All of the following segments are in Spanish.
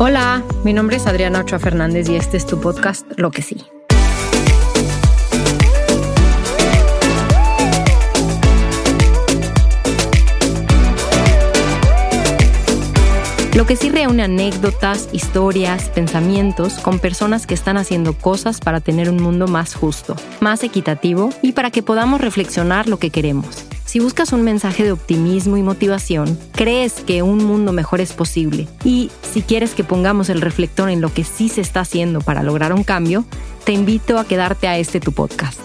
Hola, mi nombre es Adriana Ochoa Fernández y este es tu podcast Lo que sí. Lo que sí reúne anécdotas, historias, pensamientos con personas que están haciendo cosas para tener un mundo más justo, más equitativo y para que podamos reflexionar lo que queremos. Si buscas un mensaje de optimismo y motivación, crees que un mundo mejor es posible y si quieres que pongamos el reflector en lo que sí se está haciendo para lograr un cambio, te invito a quedarte a este tu podcast.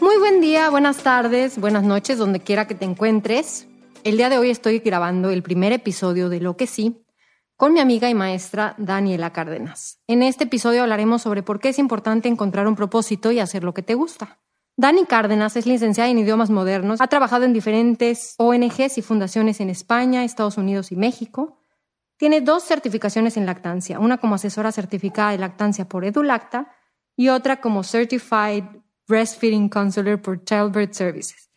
Muy buen día, buenas tardes, buenas noches, donde quiera que te encuentres. El día de hoy estoy grabando el primer episodio de Lo que sí, con mi amiga y maestra Daniela Cárdenas. En este episodio hablaremos sobre por qué es importante encontrar un propósito y hacer lo que te gusta. Dani Cárdenas es licenciada en idiomas modernos, ha trabajado en diferentes ONGs y fundaciones en España, Estados Unidos y México. Tiene dos certificaciones en lactancia, una como asesora certificada de lactancia por EduLacta y otra como Certified Breastfeeding Counselor por Childbirth Services.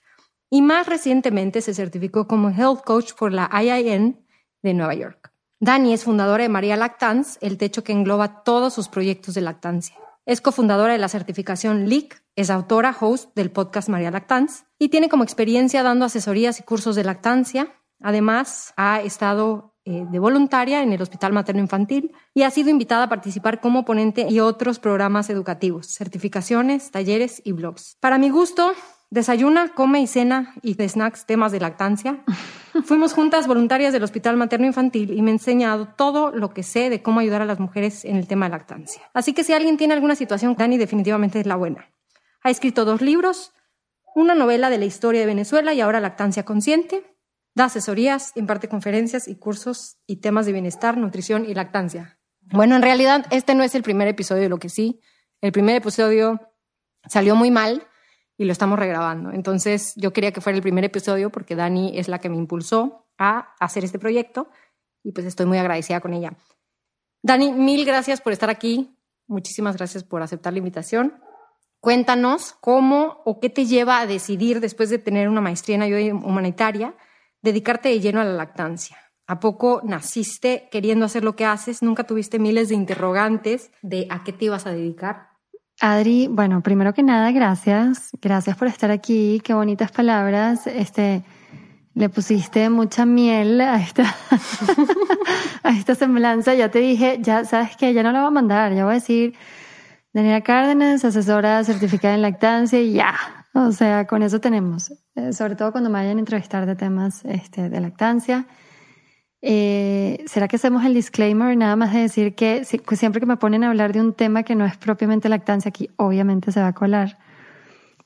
Y más recientemente se certificó como Health Coach por la IIN de Nueva York. Dani es fundadora de María Lactance, el techo que engloba todos sus proyectos de lactancia. Es cofundadora de la certificación LEAK, es autora, host del podcast María Lactance y tiene como experiencia dando asesorías y cursos de lactancia. Además, ha estado eh, de voluntaria en el Hospital Materno Infantil y ha sido invitada a participar como ponente y otros programas educativos, certificaciones, talleres y blogs. Para mi gusto, Desayuna, come y cena y de snacks temas de lactancia. Fuimos juntas voluntarias del Hospital Materno Infantil y me he enseñado todo lo que sé de cómo ayudar a las mujeres en el tema de lactancia. Así que si alguien tiene alguna situación, Dani definitivamente es la buena. Ha escrito dos libros, una novela de la historia de Venezuela y ahora lactancia consciente. Da asesorías, imparte conferencias y cursos y temas de bienestar, nutrición y lactancia. Bueno, en realidad este no es el primer episodio de lo que sí. El primer episodio salió muy mal y lo estamos regrabando. Entonces yo quería que fuera el primer episodio porque Dani es la que me impulsó a hacer este proyecto y pues estoy muy agradecida con ella. Dani, mil gracias por estar aquí. Muchísimas gracias por aceptar la invitación. Cuéntanos cómo o qué te lleva a decidir, después de tener una maestría en ayuda humanitaria, dedicarte de lleno a la lactancia. ¿A poco naciste queriendo hacer lo que haces? ¿Nunca tuviste miles de interrogantes de a qué te ibas a dedicar? Adri, bueno, primero que nada, gracias. Gracias por estar aquí. Qué bonitas palabras. Este, le pusiste mucha miel a esta, a esta semblanza. Ya te dije, ya sabes que ya no la voy a mandar. Ya voy a decir, Daniela Cárdenas, asesora certificada en lactancia y ya. O sea, con eso tenemos. Eh, sobre todo cuando me vayan a entrevistar de temas este, de lactancia. Eh, ¿Será que hacemos el disclaimer nada más de decir que siempre que me ponen a hablar de un tema que no es propiamente lactancia, aquí obviamente se va a colar,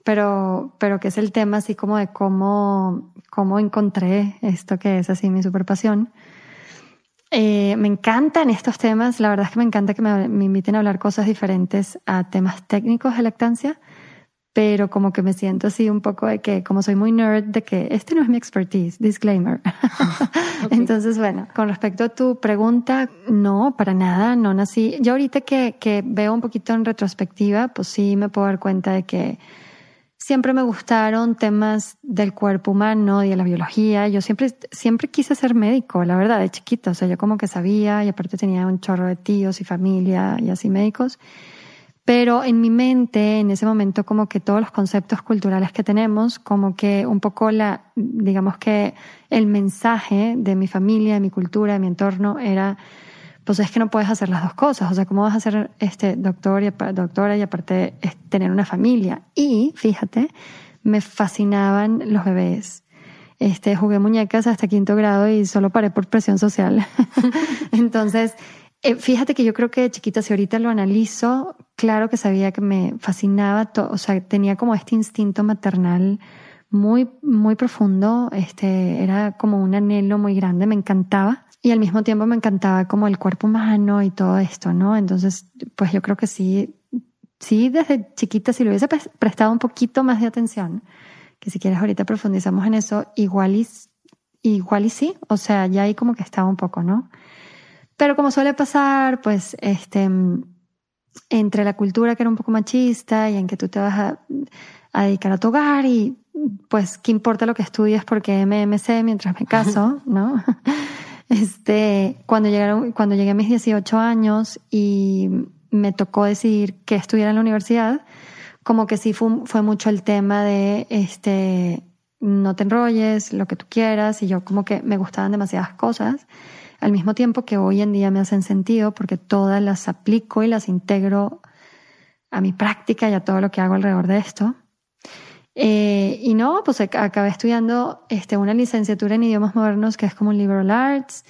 pero, pero que es el tema así como de cómo, cómo encontré esto que es así mi super pasión. Eh, me encantan estos temas, la verdad es que me encanta que me, me inviten a hablar cosas diferentes a temas técnicos de lactancia pero como que me siento así un poco de que, como soy muy nerd, de que este no es mi expertise, disclaimer. Entonces, bueno, con respecto a tu pregunta, no, para nada, no nací. Yo ahorita que, que veo un poquito en retrospectiva, pues sí me puedo dar cuenta de que siempre me gustaron temas del cuerpo humano y de la biología. Yo siempre, siempre quise ser médico, la verdad, de chiquita. O sea, yo como que sabía y aparte tenía un chorro de tíos y familia y así médicos. Pero en mi mente, en ese momento, como que todos los conceptos culturales que tenemos, como que un poco la, digamos que el mensaje de mi familia, de mi cultura, de mi entorno era, pues es que no puedes hacer las dos cosas. O sea, ¿cómo vas a ser este doctor y, doctora y aparte tener una familia? Y, fíjate, me fascinaban los bebés. Este, jugué muñecas hasta quinto grado y solo paré por presión social. Entonces, eh, fíjate que yo creo que chiquita, si ahorita lo analizo, claro que sabía que me fascinaba, o sea, tenía como este instinto maternal muy, muy profundo, este, era como un anhelo muy grande, me encantaba. Y al mismo tiempo me encantaba como el cuerpo humano y todo esto, ¿no? Entonces, pues yo creo que sí, sí, desde chiquita, si le hubiese prestado un poquito más de atención, que si quieres ahorita profundizamos en eso, igual y, igual y sí, o sea, ya ahí como que estaba un poco, ¿no? Pero como suele pasar, pues, este, entre la cultura que era un poco machista y en que tú te vas a, dedicar a tu hogar y pues, ¿qué importa lo que estudies porque MMC mientras me caso, no? Este, cuando llegaron, cuando llegué a mis 18 años y me tocó decidir qué estudiar en la universidad, como que sí fue, fue mucho el tema de, este, no te enrolles, lo que tú quieras, y yo como que me gustaban demasiadas cosas, al mismo tiempo que hoy en día me hacen sentido porque todas las aplico y las integro a mi práctica y a todo lo que hago alrededor de esto. Eh, y no, pues acabé estudiando este, una licenciatura en idiomas modernos que es como un liberal arts,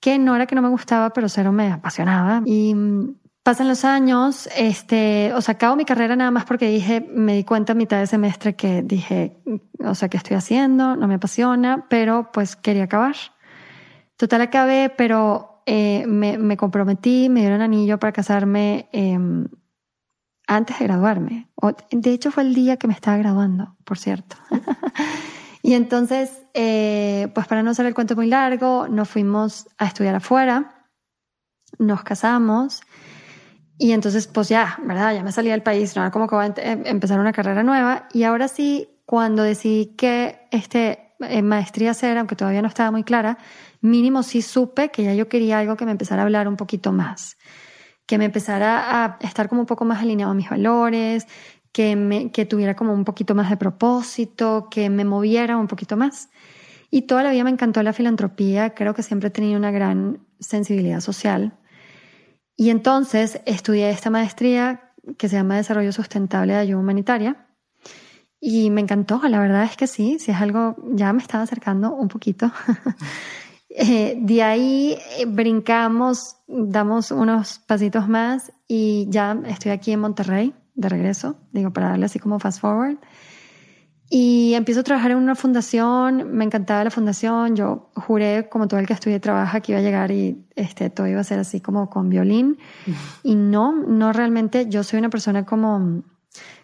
que no era que no me gustaba, pero cero me apasionaba. Y mm, pasan los años, este, o sea, acabo mi carrera nada más porque dije, me di cuenta a mitad de semestre que dije, o sea, ¿qué estoy haciendo? No me apasiona, pero pues quería acabar. Total acabé, pero eh, me, me, comprometí, me dieron anillo para casarme eh, antes de graduarme. De hecho, fue el día que me estaba graduando, por cierto. y entonces, eh, pues para no hacer el cuento muy largo, nos fuimos a estudiar afuera, nos casamos y entonces, pues ya, ¿verdad? Ya me salí del país, no era como que voy a em, empezar una carrera nueva. Y ahora sí, cuando decidí que este, eh, maestría hacer, aunque todavía no estaba muy clara, mínimo sí supe que ya yo quería algo que me empezara a hablar un poquito más que me empezara a estar como un poco más alineado a mis valores, que, me, que tuviera como un poquito más de propósito, que me moviera un poquito más. Y toda la vida me encantó la filantropía, creo que siempre he tenido una gran sensibilidad social. Y entonces estudié esta maestría que se llama Desarrollo Sustentable de Ayuda Humanitaria. Y me encantó, la verdad es que sí, si es algo, ya me estaba acercando un poquito. Eh, de ahí eh, brincamos, damos unos pasitos más y ya estoy aquí en Monterrey de regreso, digo, para darle así como fast forward. Y empiezo a trabajar en una fundación, me encantaba la fundación, yo juré, como todo el que estudié trabaja, que iba a llegar y este, todo iba a ser así como con violín. Y no, no realmente, yo soy una persona como,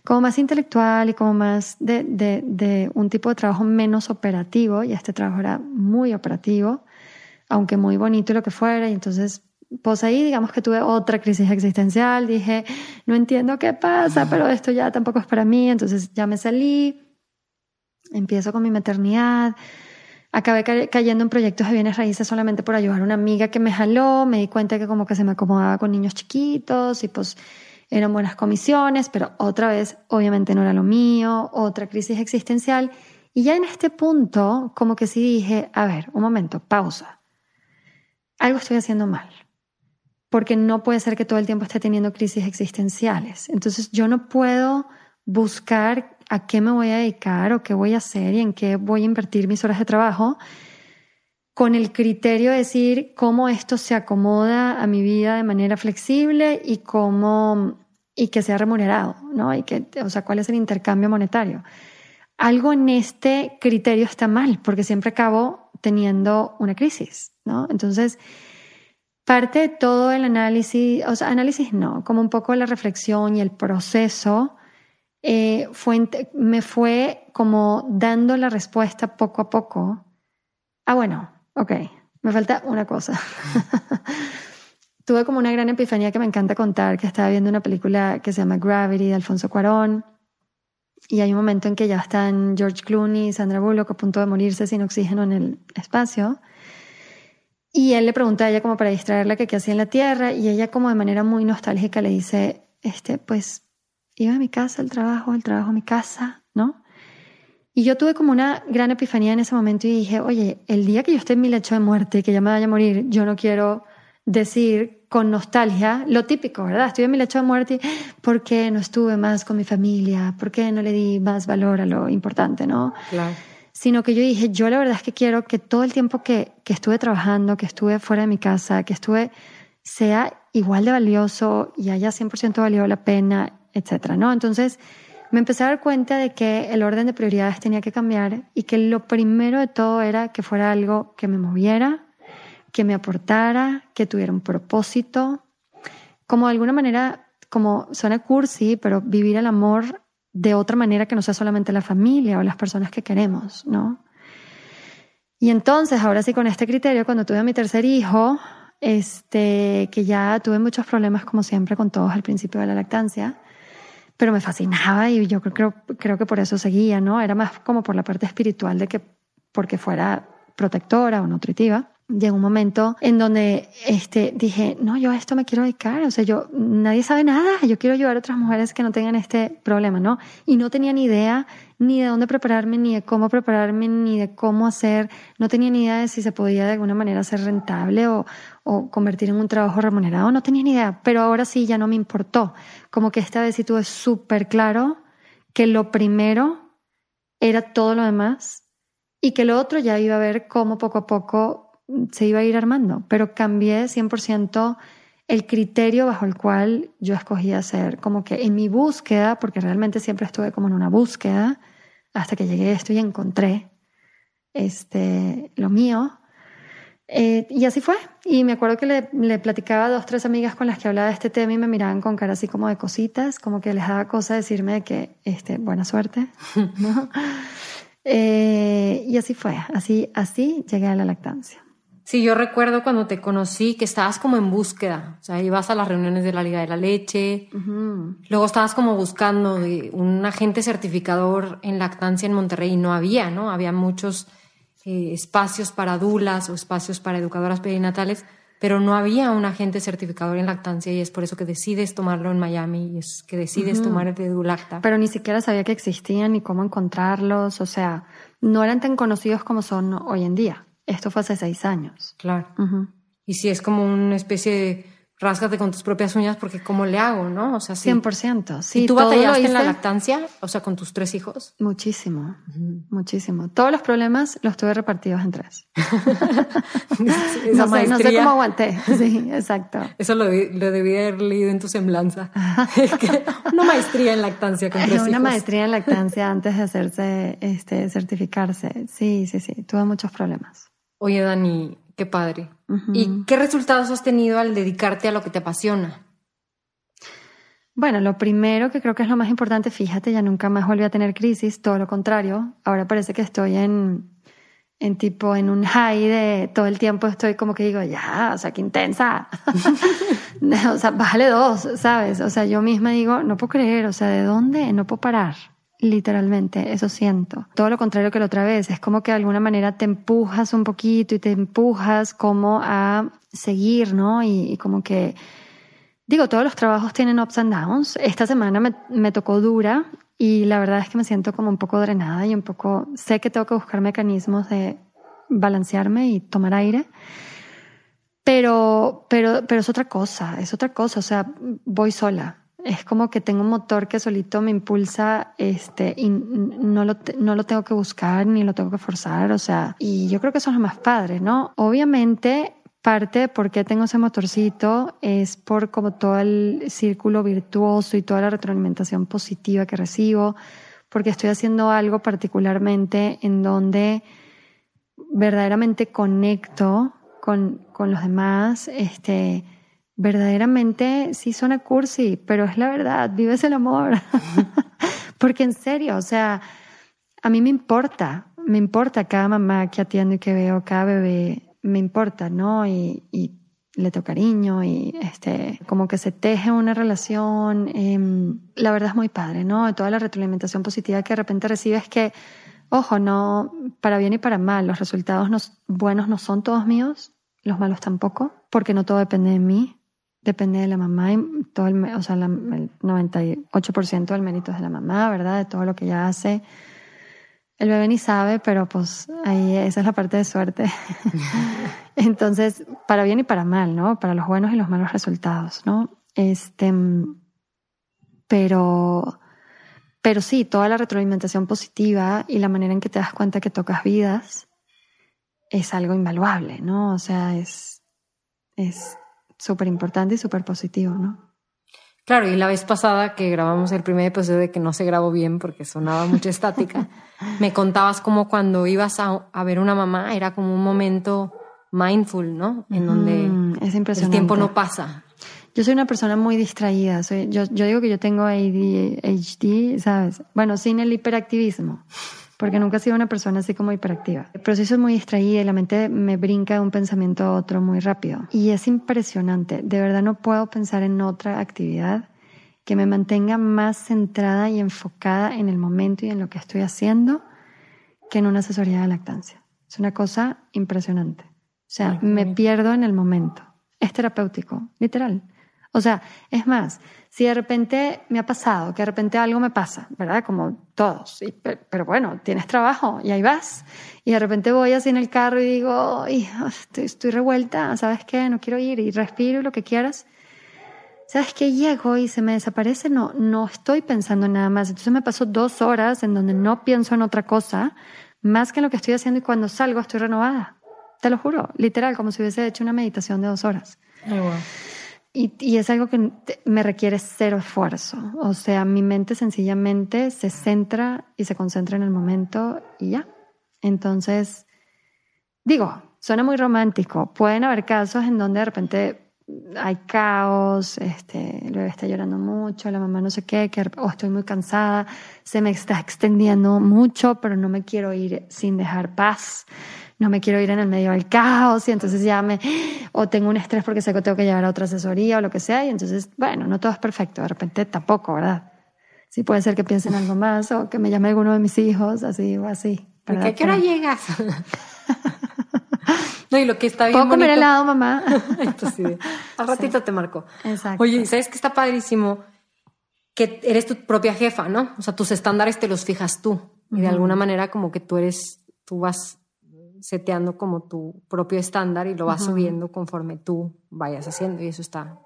como más intelectual y como más de, de, de un tipo de trabajo menos operativo, y este trabajo era muy operativo aunque muy bonito lo que fuera. Y entonces, pues ahí digamos que tuve otra crisis existencial, dije, no entiendo qué pasa, pero esto ya tampoco es para mí, entonces ya me salí, empiezo con mi maternidad. Acabé cayendo en proyectos de bienes raíces solamente por ayudar a una amiga que me jaló, me di cuenta que como que se me acomodaba con niños chiquitos y pues eran buenas comisiones, pero otra vez obviamente no era lo mío, otra crisis existencial. Y ya en este punto, como que sí dije, a ver, un momento, pausa algo estoy haciendo mal, porque no puede ser que todo el tiempo esté teniendo crisis existenciales. Entonces yo no puedo buscar a qué me voy a dedicar o qué voy a hacer y en qué voy a invertir mis horas de trabajo con el criterio de decir cómo esto se acomoda a mi vida de manera flexible y cómo y que sea remunerado, ¿no? Y que, o sea, cuál es el intercambio monetario. Algo en este criterio está mal, porque siempre acabo teniendo una crisis. ¿No? Entonces, parte de todo el análisis, o sea, análisis no, como un poco la reflexión y el proceso, eh, fue, me fue como dando la respuesta poco a poco. Ah, bueno, ok, me falta una cosa. Tuve como una gran epifanía que me encanta contar, que estaba viendo una película que se llama Gravity de Alfonso Cuarón. Y hay un momento en que ya están George Clooney y Sandra Bullock a punto de morirse sin oxígeno en el espacio. Y él le pregunta a ella como para distraerla que qué hacía en la tierra y ella como de manera muy nostálgica le dice, este, pues iba a mi casa, al trabajo, al trabajo a mi casa, ¿no? Y yo tuve como una gran epifanía en ese momento y dije, oye, el día que yo esté en mi lecho de muerte, que ya me vaya a morir, yo no quiero decir con nostalgia lo típico, ¿verdad? Estoy en mi lecho de muerte y ¿por qué no estuve más con mi familia? ¿Por qué no le di más valor a lo importante, no? Claro sino que yo dije, yo la verdad es que quiero que todo el tiempo que, que estuve trabajando, que estuve fuera de mi casa, que estuve, sea igual de valioso y haya 100% valido la pena, etcétera, ¿no? Entonces, me empecé a dar cuenta de que el orden de prioridades tenía que cambiar y que lo primero de todo era que fuera algo que me moviera, que me aportara, que tuviera un propósito, como de alguna manera, como suena cursi, pero vivir el amor de otra manera que no sea solamente la familia o las personas que queremos, ¿no? Y entonces, ahora sí, con este criterio, cuando tuve a mi tercer hijo, este, que ya tuve muchos problemas como siempre con todos al principio de la lactancia, pero me fascinaba y yo creo, creo que por eso seguía, ¿no? Era más como por la parte espiritual de que porque fuera protectora o nutritiva llegó un momento en donde este, dije, no, yo a esto me quiero dedicar, o sea, yo, nadie sabe nada, yo quiero ayudar a otras mujeres que no tengan este problema, ¿no? Y no tenía ni idea ni de dónde prepararme, ni de cómo prepararme, ni de cómo hacer, no tenía ni idea de si se podía de alguna manera ser rentable o, o convertir en un trabajo remunerado, no tenía ni idea, pero ahora sí ya no me importó, como que esta vez sí tuve súper claro que lo primero era todo lo demás y que lo otro ya iba a ver cómo poco a poco se iba a ir armando, pero cambié 100% el criterio bajo el cual yo escogí hacer, como que en mi búsqueda, porque realmente siempre estuve como en una búsqueda, hasta que llegué a esto y encontré este, lo mío. Eh, y así fue. Y me acuerdo que le, le, platicaba a dos, tres amigas con las que hablaba de este tema y me miraban con cara así como de cositas, como que les daba cosa decirme que, este, buena suerte, ¿no? eh, y así fue. Así, así llegué a la lactancia. Sí, yo recuerdo cuando te conocí que estabas como en búsqueda, o sea, ibas a las reuniones de la Liga de la Leche, luego estabas como buscando de un agente certificador en lactancia en Monterrey y no había, ¿no? Había muchos eh, espacios para dulas o espacios para educadoras perinatales, pero no había un agente certificador en lactancia y es por eso que decides tomarlo en Miami y es que decides tomar el de Dulacta. Pero ni siquiera sabía que existían ni cómo encontrarlos, o sea, no eran tan conocidos como son hoy en día. Esto fue hace seis años. Claro. Y si es como una especie de rásgate con tus propias uñas porque cómo le hago, ¿no? O sea, sí. 100%, sí. ¿Y tú batallaste en la lactancia? O sea, con tus tres hijos. Muchísimo, muchísimo. Todos los problemas los tuve repartidos en tres. no, sé, no, sé, cómo aguanté. Sí, exacto. Eso lo, lo debí haber leído en tu semblanza. una maestría en lactancia con tres Una maestría en lactancia antes de hacerse, este, certificarse. Sí, sí, sí. Tuve muchos problemas. Oye, Dani, qué padre. ¿Y qué resultados has tenido al dedicarte a lo que te apasiona? Bueno, lo primero que creo que es lo más importante, fíjate, ya nunca más volví a tener crisis, todo lo contrario. Ahora parece que estoy en, en tipo, en un high de todo el tiempo estoy como que digo, ya, o sea, qué intensa. o sea, bájale dos, ¿sabes? O sea, yo misma digo, no puedo creer, o sea, ¿de dónde? No puedo parar. Literalmente, eso siento. Todo lo contrario que la otra vez, es como que de alguna manera te empujas un poquito y te empujas como a seguir, ¿no? Y, como que, digo, todos los trabajos tienen ups and downs. Esta semana me, me tocó dura y la verdad es que me siento como un poco drenada y un poco, sé que tengo que buscar mecanismos de balancearme y tomar aire. Pero, pero, pero es otra cosa, es otra cosa. O sea, voy sola es como que tengo un motor que solito me impulsa este, y no lo, no lo tengo que buscar ni lo tengo que forzar, o sea, y yo creo que eso es lo más padre, ¿no? Obviamente, parte de por qué tengo ese motorcito es por como todo el círculo virtuoso y toda la retroalimentación positiva que recibo, porque estoy haciendo algo particularmente en donde verdaderamente conecto con, con los demás, este, verdaderamente sí suena cursi, pero es la verdad, vives el amor. Porque en serio, o sea, a mí me importa, me importa cada mamá que atiendo y que veo, cada bebé, me importa, ¿no? Y, y le tengo cariño y este, como que se teje una relación. Em, la verdad es muy padre, ¿no? Toda la retroalimentación positiva que de repente recibes que, ojo, no, para bien y para mal, los resultados no, buenos no son todos míos, los malos tampoco, porque no todo depende de mí depende de la mamá y todo el, o sea, el 98% del mérito es de la mamá, ¿verdad? De todo lo que ella hace. El bebé ni sabe, pero pues ahí esa es la parte de suerte. Entonces, para bien y para mal, ¿no? Para los buenos y los malos resultados, ¿no? Este, pero, pero sí, toda la retroalimentación positiva y la manera en que te das cuenta que tocas vidas es algo invaluable, ¿no? O sea, es, es súper importante y súper positivo, ¿no? Claro, y la vez pasada que grabamos el primer episodio de que no se grabó bien porque sonaba mucha estática, me contabas como cuando ibas a, a, ver una mamá era como un momento mindful, ¿no? En donde mm, es el tiempo no pasa. Yo soy una persona muy distraída. Soy, yo, yo digo que yo tengo ADHD, ¿sabes? Bueno, sin el hiperactivismo porque nunca he sido una persona así como hiperactiva. Pero sí soy muy distraída y la mente me brinca de un pensamiento a otro muy rápido. Y es impresionante, de verdad no puedo pensar en otra actividad que me mantenga más centrada y enfocada en el momento y en lo que estoy haciendo que en una asesoría de lactancia. Es una cosa impresionante. O sea, me pierdo en el momento. Es terapéutico, literal. O sea, es más, si de repente me ha pasado, que de repente algo me pasa, ¿verdad? Como todos. pero, bueno, tienes trabajo y ahí vas. Y de repente voy así en el carro y digo, estoy, estoy revuelta, ¿sabes qué? No quiero ir y respiro y lo que quieras. ¿Sabes qué? Llego y se me desaparece, no, no estoy pensando en nada más. Entonces me paso dos horas en donde no pienso en otra cosa, más que en lo que estoy haciendo y cuando salgo estoy renovada. Te lo juro, literal, como si hubiese hecho una meditación de dos horas. Y, es algo que me requiere cero esfuerzo. O sea, mi mente sencillamente se centra y se concentra en el momento y ya. Entonces, digo, suena muy romántico. Pueden haber casos en donde de repente hay caos, este, el bebé está llorando mucho, la mamá no sé qué, que, o estoy muy cansada, se me está extendiendo mucho, pero no me quiero ir sin dejar paz no me quiero ir en el medio del caos y entonces ya me, o tengo un estrés porque sé que tengo que llevar a otra asesoría o lo que sea y entonces, bueno, no todo es perfecto, de repente tampoco, ¿verdad? Sí puede ser que piense en algo más o que me llame alguno de mis hijos, así o así. ¿A qué hora llegas? no, y lo que está bien ¿Puedo comer helado, mamá? sí, al ratito te marco. Exacto. Oye, ¿sabes qué está padrísimo? Que eres tu propia jefa, ¿no? O sea, tus estándares te los fijas tú. Y de alguna manera como que tú eres, tú vas seteando como tu propio estándar y lo vas subiendo conforme tú vayas haciendo y eso está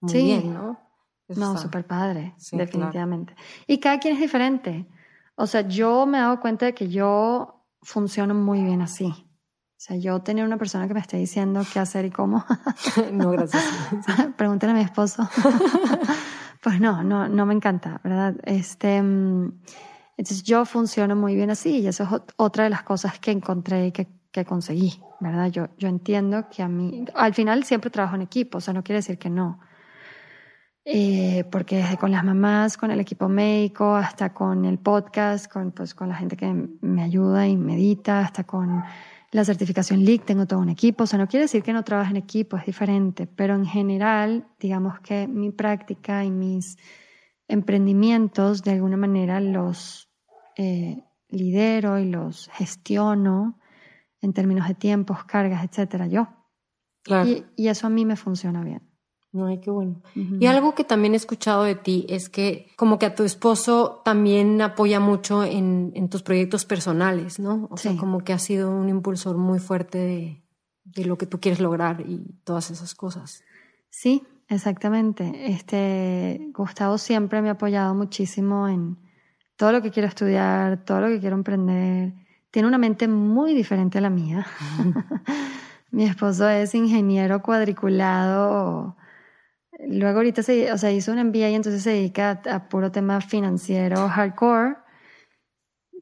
muy bien, ¿no? no, súper padre, definitivamente. Y cada quien es diferente. O sea, yo me he dado cuenta de que yo funciono muy bien así. O sea, yo tener una persona que me esté diciendo qué hacer y cómo. no, gracias. Pregúntenle a mi esposo. pues no, no, no me encanta, ¿verdad? Este, mm, entonces yo funciono muy bien así y eso es otra de las cosas que encontré y que que conseguí, ¿verdad? Yo, yo entiendo que a mí, al final siempre trabajo en equipo, o sea, no quiere decir que no. Eh, porque desde con las mamás, con el equipo médico, hasta con el podcast, con, pues, con la gente que me ayuda y medita, hasta con la certificación LEAD, tengo todo un equipo. O sea, no quiere decir que no trabaje en equipo, es diferente, pero en general, digamos que mi práctica y mis emprendimientos, de alguna manera, los eh, lidero y los gestiono en términos de tiempos, cargas, etcétera, yo. Claro. Y, eso a mí me funciona bien. Ay, qué bueno. Y algo que también he escuchado de ti es que como que a tu esposo también apoya mucho en, en tus proyectos personales, ¿no? O sea, como que ha sido un impulsor muy fuerte de, de, lo que tú quieres lograr y todas esas cosas. Sí, exactamente. Este, Gustavo siempre me ha apoyado muchísimo en todo lo que quiero estudiar, todo lo que quiero emprender tiene una mente muy diferente a la mía. Mi esposo es ingeniero cuadriculado. Luego ahorita se, o sea, hizo un MBA y entonces se dedica a, puro tema financiero hardcore.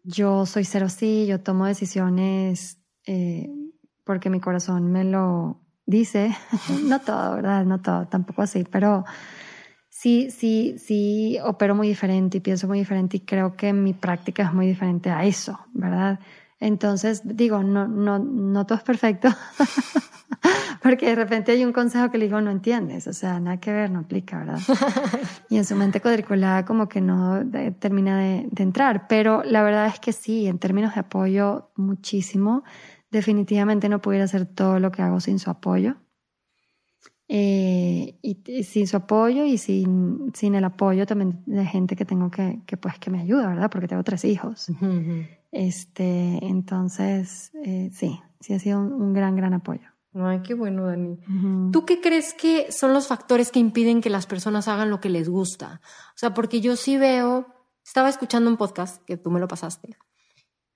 Yo soy cero sí, yo tomo decisiones eh, porque mi corazón me lo dice. no todo, ¿verdad? No todo, tampoco así, pero sí, sí, sí opero muy diferente y pienso muy diferente y creo que mi práctica es muy diferente a eso, ¿verdad? Entonces, digo, no, no, no todo es perfecto, porque de repente hay un consejo que le digo, no entiendes, o sea, nada que ver, no aplica, ¿verdad? y en su mente cuadriculada como que no termina de, entrar, pero la verdad es que sí, en términos de apoyo, muchísimo. Definitivamente no pudiera hacer todo lo que hago sin su apoyo. Eh, y, sin su apoyo y sin, sin el apoyo también de gente que tengo que, que, pues, que me ayuda, ¿verdad? Porque tengo tres hijos. Este, entonces, eh, sí, sí ha sido un, gran, gran apoyo. Ay, qué bueno, Dani. ¿Tú qué crees que son los factores que impiden que las personas hagan lo que les gusta? O sea, porque yo sí veo, estaba escuchando un podcast que tú me lo pasaste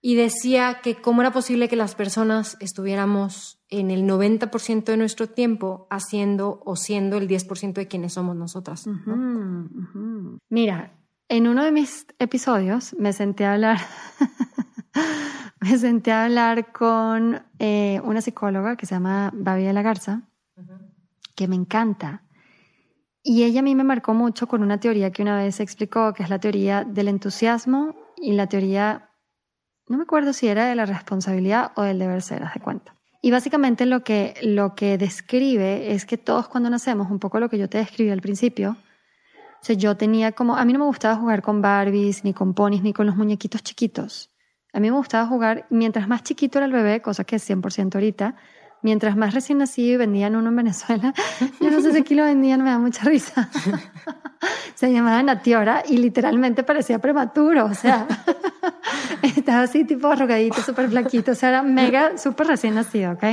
y decía que cómo era posible que las personas estuviéramos en el 90% de nuestro tiempo haciendo o siendo el 10% de quienes somos nosotras. Mira, en uno de mis episodios me senté a hablar me senté a hablar con eh, una psicóloga que se llama Babi de la Garza, que me encanta. Y ella a mí me marcó mucho con una teoría que una vez explicó, que es la teoría del entusiasmo y la teoría, no me acuerdo si era de la responsabilidad o del deber ser, haz de cuenta. Y básicamente lo que, lo que describe es que todos cuando nacemos, un poco lo que yo te describí al principio, O sea, yo tenía como, a mí no me gustaba jugar con Barbies, ni con ponis, ni con los muñequitos chiquitos. A mí me gustaba jugar, mientras más chiquito era el bebé, cosa que es 100% ahorita, mientras más recién nacido vendían uno en Venezuela, yo no sé si aquí lo vendían, me da mucha risa. Se llamaba Natiora y literalmente parecía prematuro, o sea, estaba así tipo arrugadito, súper flaquito, o sea, era mega, súper recién nacido, ¿ok?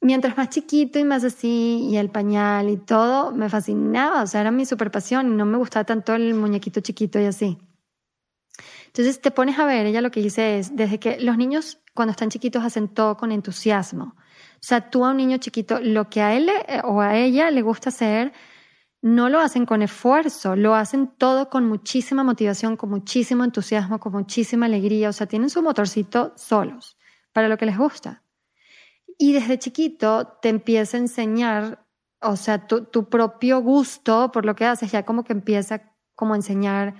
Mientras más chiquito y más así, y el pañal y todo, me fascinaba, o sea, era mi super pasión y no me gustaba tanto el muñequito chiquito y así. Entonces te pones a ver, ella lo que dice es, desde que los niños cuando están chiquitos hacen todo con entusiasmo. O sea, tú a un niño chiquito, lo que a él o a ella le gusta hacer, no lo hacen con esfuerzo, lo hacen todo con muchísima motivación, con muchísimo entusiasmo, con muchísima alegría. O sea, tienen su motorcito solos para lo que les gusta. Y desde chiquito te empieza a enseñar, o sea, tu, propio gusto por lo que haces, ya como que empieza como a enseñar eh,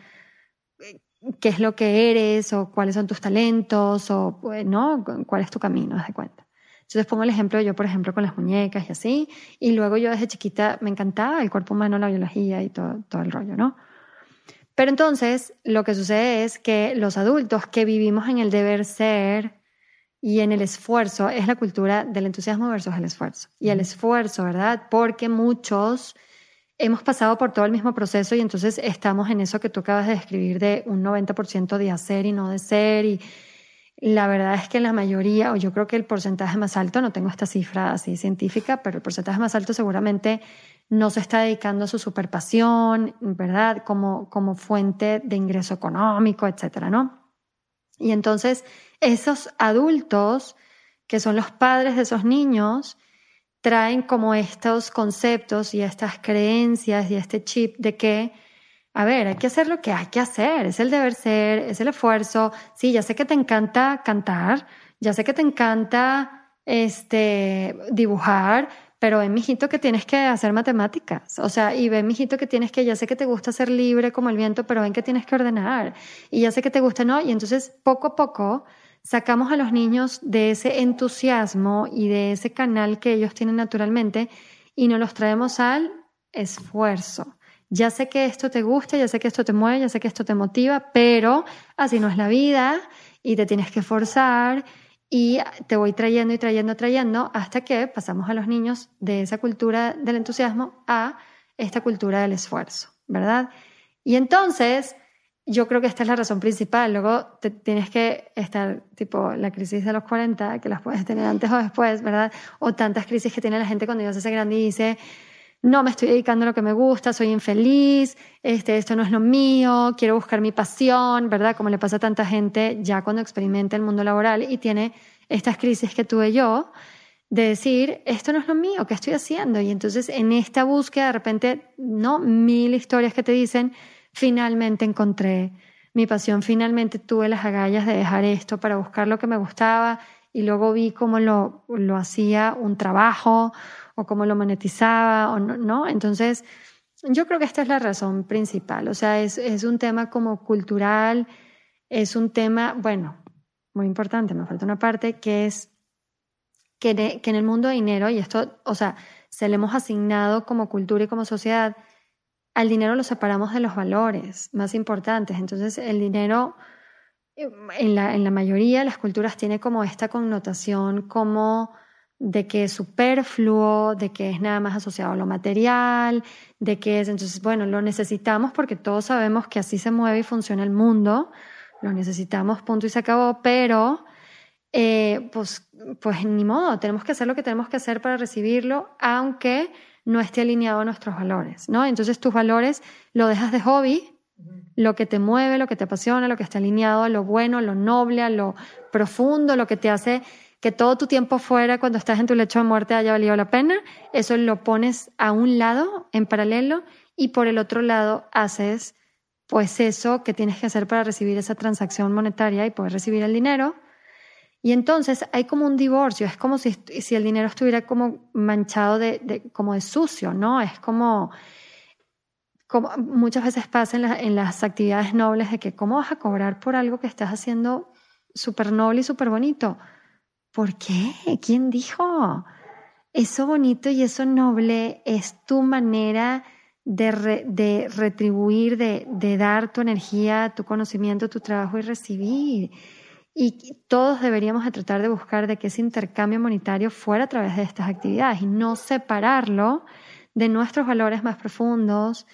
qué es lo que eres o cuáles son tus talentos o, pues, ¿no? ¿Cuál es tu camino? Haz de cuenta. Entonces pongo el ejemplo yo, por ejemplo, con las muñecas y así, y luego yo desde chiquita me encantaba el cuerpo humano, la biología y todo, todo el rollo, ¿no? Pero entonces lo que sucede es que los adultos que vivimos en el deber ser y en el esfuerzo, es la cultura del entusiasmo versus el esfuerzo. Y el esfuerzo, ¿verdad? Porque muchos hemos pasado por todo el mismo proceso y entonces estamos en eso que tú acabas de describir de un 90% de hacer y no de ser y la verdad es que la mayoría, o yo creo que el porcentaje más alto, no tengo esta cifra así científica, pero el porcentaje más alto seguramente no se está dedicando a su superpasión, ¿verdad? Como, como fuente de ingreso económico, etcétera, ¿no? Y entonces, esos adultos, que son los padres de esos niños, traen como estos conceptos y estas creencias y este chip de que a ver, hay que hacer lo que hay que hacer, es el deber ser, es el esfuerzo. Sí, ya sé que te encanta cantar, ya sé que te encanta este dibujar, pero ven, mijito, que tienes que hacer matemáticas. O sea, y ven, mijito, que tienes que, ya sé que te gusta ser libre como el viento, pero ven que tienes que ordenar. Y ya sé que te gusta, ¿no? Y entonces, poco a poco, sacamos a los niños de ese entusiasmo y de ese canal que ellos tienen naturalmente y nos los traemos al esfuerzo ya sé que esto te gusta, ya sé que esto te mueve, ya sé que esto te motiva, pero así no es la vida y te tienes que forzar y te voy trayendo y trayendo, trayendo hasta que pasamos a los niños de esa cultura del entusiasmo a esta cultura del esfuerzo, ¿verdad? Y entonces, yo creo que esta es la razón principal. Luego te tienes que estar, tipo, la crisis de los 40, que las puedes tener antes o después, ¿verdad? O tantas crisis que tiene la gente cuando ya se hace grande y dice, no me estoy dedicando a lo que me gusta, soy infeliz, este, esto no es lo mío, quiero buscar mi pasión, ¿verdad? Como le pasa a tanta gente ya cuando experimenta el mundo laboral y tiene estas crisis que tuve yo, de decir, esto no es lo mío, ¿qué estoy haciendo? Y entonces en esta búsqueda de repente, ¿no? Mil historias que te dicen, finalmente encontré mi pasión, finalmente tuve las agallas de dejar esto para buscar lo que me gustaba y luego vi cómo lo, lo hacía un trabajo o cómo lo monetizaba o no. Entonces, yo creo que esta es la razón principal. O sea, es, es un tema como cultural, es un tema, bueno, muy importante, me falta una parte, que es que, que en el mundo de dinero, y esto, o sea, se le hemos asignado como cultura y como sociedad, al dinero lo separamos de los valores más importantes. Entonces, el dinero, en la, en la mayoría de las culturas, tiene como esta connotación como de que es superfluo, de que es nada más asociado a lo material, de que es, entonces, bueno, lo necesitamos porque todos sabemos que así se mueve y funciona el mundo, lo necesitamos, punto y se acabó, pero eh, pues, pues ni modo, tenemos que hacer lo que tenemos que hacer para recibirlo, aunque no esté alineado a nuestros valores, ¿no? Entonces tus valores lo dejas de hobby, lo que te mueve, lo que te apasiona, lo que está alineado a lo bueno, a lo noble, a lo profundo, lo que te hace que todo tu tiempo fuera cuando estás en tu lecho de muerte haya valido la pena, eso lo pones a un lado en paralelo y por el otro lado haces pues eso que tienes que hacer para recibir esa transacción monetaria y poder recibir el dinero. Y entonces hay como un divorcio, es como si, el dinero estuviera como manchado de, como de sucio, ¿no? Es como, como muchas veces pasa en, en las actividades nobles de que cómo vas a cobrar por algo que estás haciendo súper noble y súper bonito ¿Por qué? ¿Quién dijo? Eso bonito y eso noble es tu manera de, de retribuir, de, de dar tu energía, tu conocimiento, tu trabajo y recibir. Y todos deberíamos de tratar de buscar de que ese intercambio monetario fuera a través de estas actividades y no separarlo de nuestros valores más profundos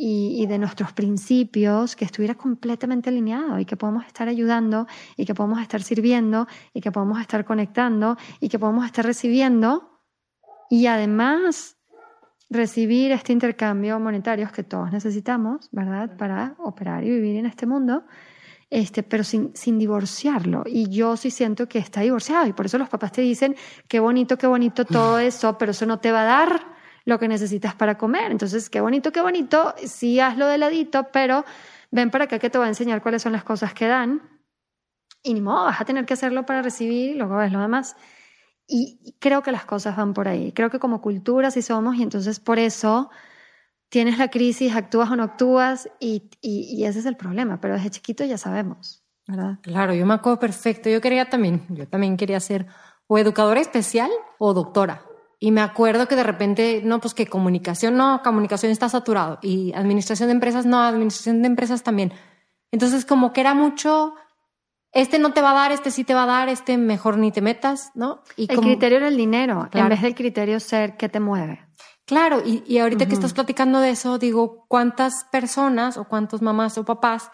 y, de nuestros principios, que estuviera completamente alineado y que podamos estar ayudando y que podamos estar sirviendo y que podamos estar conectando y que podamos estar recibiendo y además recibir este intercambio monetario que todos necesitamos, ¿verdad? Para operar y vivir en este mundo este, pero sin, sin divorciarlo. Y yo sí siento que está divorciado y por eso los papás te dicen, qué bonito, qué bonito todo eso, pero eso no te va a dar lo que necesitas para comer. Entonces, qué bonito, qué bonito, sí hazlo de ladito, pero ven para acá que te voy a enseñar cuáles son las cosas que dan. Y ni modo, vas a tener que hacerlo para recibir luego ves lo demás. Y creo que las cosas van por ahí. Creo que como cultura sí somos y entonces por eso tienes la crisis, actúas o no actúas y, y, ese es el problema, pero desde chiquito ya sabemos, ¿verdad? Claro, yo me acuerdo perfecto, yo quería también, yo también quería ser o educadora especial o doctora. Y me acuerdo que de repente, no, pues que comunicación, no, comunicación está saturado. Y administración de empresas, no, administración de empresas también. Entonces, como que era mucho, este no te va a dar, este sí te va a dar, este mejor ni te metas, ¿no? Y el criterio era el dinero, en vez del criterio ser qué te mueve. Claro, y, y ahorita que estás platicando de eso, digo, ¿cuántas personas o cuántos mamás o papás